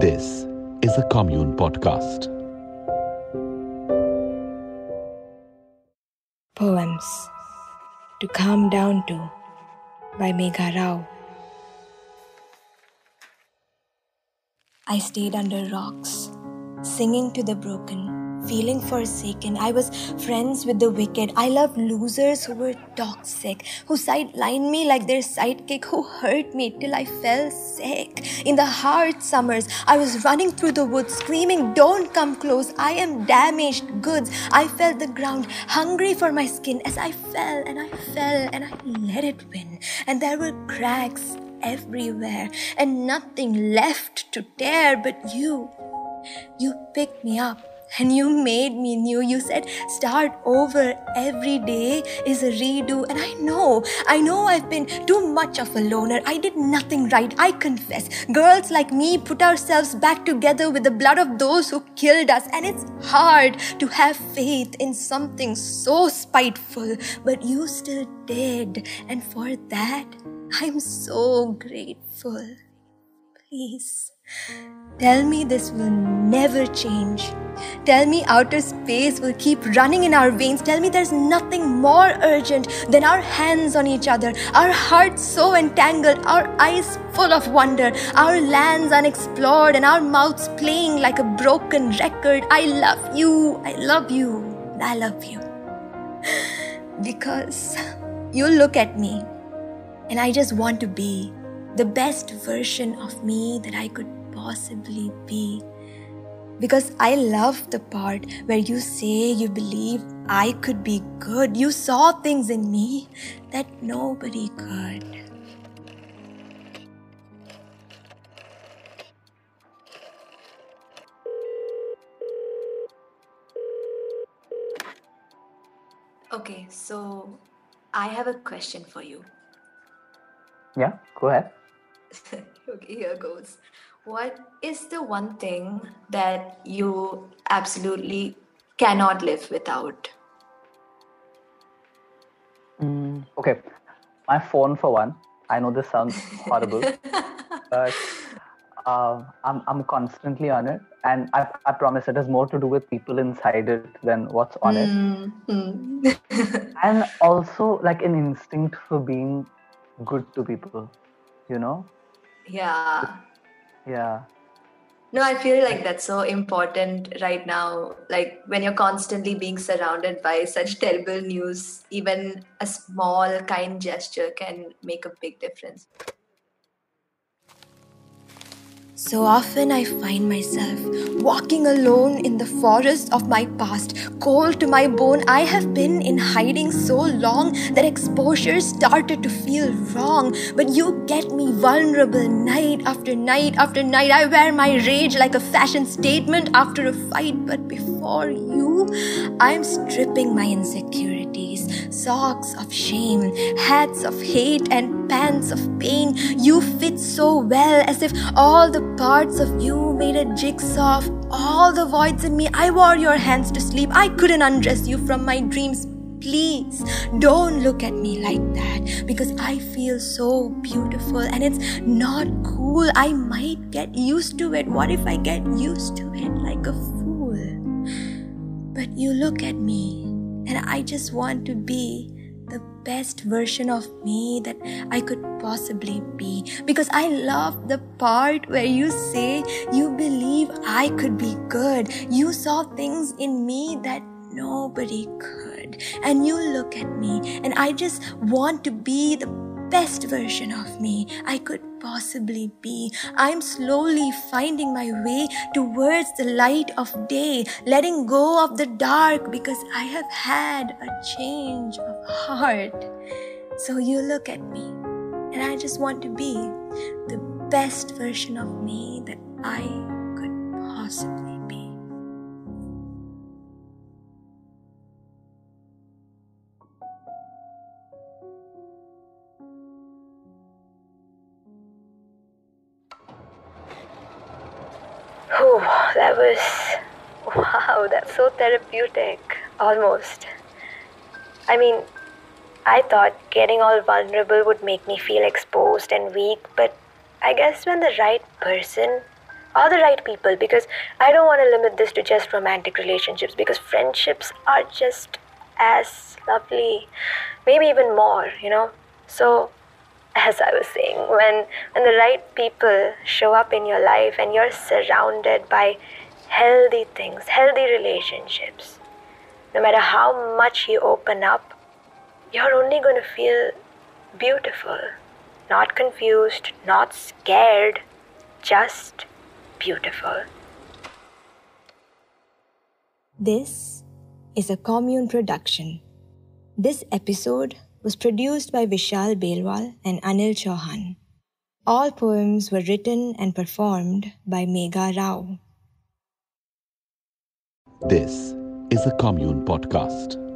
This is a Kommune Podcast. Poems to Calm Down to by Megha Rao. I stayed under rocks, singing to the broken feeling forsaken. I was friends with the wicked. I loved losers who were toxic, who sidelined me like their sidekick, who hurt me till I fell sick. In the hard summers, I was running through the woods, screaming, Don't come close, I am damaged goods. I felt the ground hungry for my skin as I fell and I fell and I let it win. And there were cracks everywhere and nothing left to tear but you. You picked me up and you made me new. You said start over every day is a redo. And I know, I know I've been too much of a loner. I did nothing right, I confess. Girls like me put ourselves back together with the blood of those who killed us. And it's hard to have faith in something so spiteful, but you still did. And for that, I'm so grateful. Please. Tell me this will never change. Tell me outer space will keep running in our veins. Tell me there's nothing more urgent than our hands on each other, our hearts so entangled, our eyes full of wonder, our lands unexplored, and our mouths playing like a broken record. I love you, I love you, I love you. Because you look at me, and I just want to be the best version of me that I could possibly be. Because I love the part where you say you believe I could be good. You saw things in me that nobody could. Okay, so I have a question for you. Yeah, go ahead. okay, here goes. What is the one thing that you absolutely cannot live without? Mm, okay, my phone for one. I know this sounds horrible, but uh, I'm I'm constantly on it, and I I promise it has more to do with people inside it than what's on mm-hmm. it, and also like an instinct for being good to people, you know. Yeah yeah. No i feel like that's so important right now like when you're constantly being surrounded by such terrible news even a small kind gesture can make a big difference so often I find myself walking alone in the forest of my past, cold to my bone. I have been in hiding so long that exposure started to feel wrong. But you get me vulnerable night after night after night. I wear my rage like a fashion statement after a fight. But before you, I'm stripping my insecurities, socks of shame, hats of hate, and pants of pain. You fit so well as if all the parts of you made a jigsaw of all the voids in me. I wore your hands to sleep. I couldn't undress you from my dreams. Please don't look at me like that because I feel so beautiful and it's not cool. I might get used to it. What if I get used to it like a fool? But you look at me and I just want to be the best version of me that I could possibly be. Because I love the part where you say you believe I could be good. You saw things in me that nobody could. And you look at me, and I just want to be the best version of me I could possibly be. I'm slowly finding my way towards the light of day, letting go of the dark because I have had a change of heart. So you look at me, and I just want to be the best version of me that I could possibly. Oh, that was wow, that's so therapeutic. Almost. I mean, I thought getting all vulnerable would make me feel exposed and weak, but I guess when the right person All the right people because I don't want to limit this to just romantic relationships because friendships are just as lovely, maybe even more, you know. So, as I was saying, when when the right people show up in your life and you're surrounded by healthy things, healthy relationships, no matter how much you open up, you're only going to feel beautiful, not confused, not scared, just beautiful. This is a Kommune production. This episode was produced by Vishal Belwal and Anil Chauhan. All poems were written and performed by Megha Rao. This is a Kommune Podcast.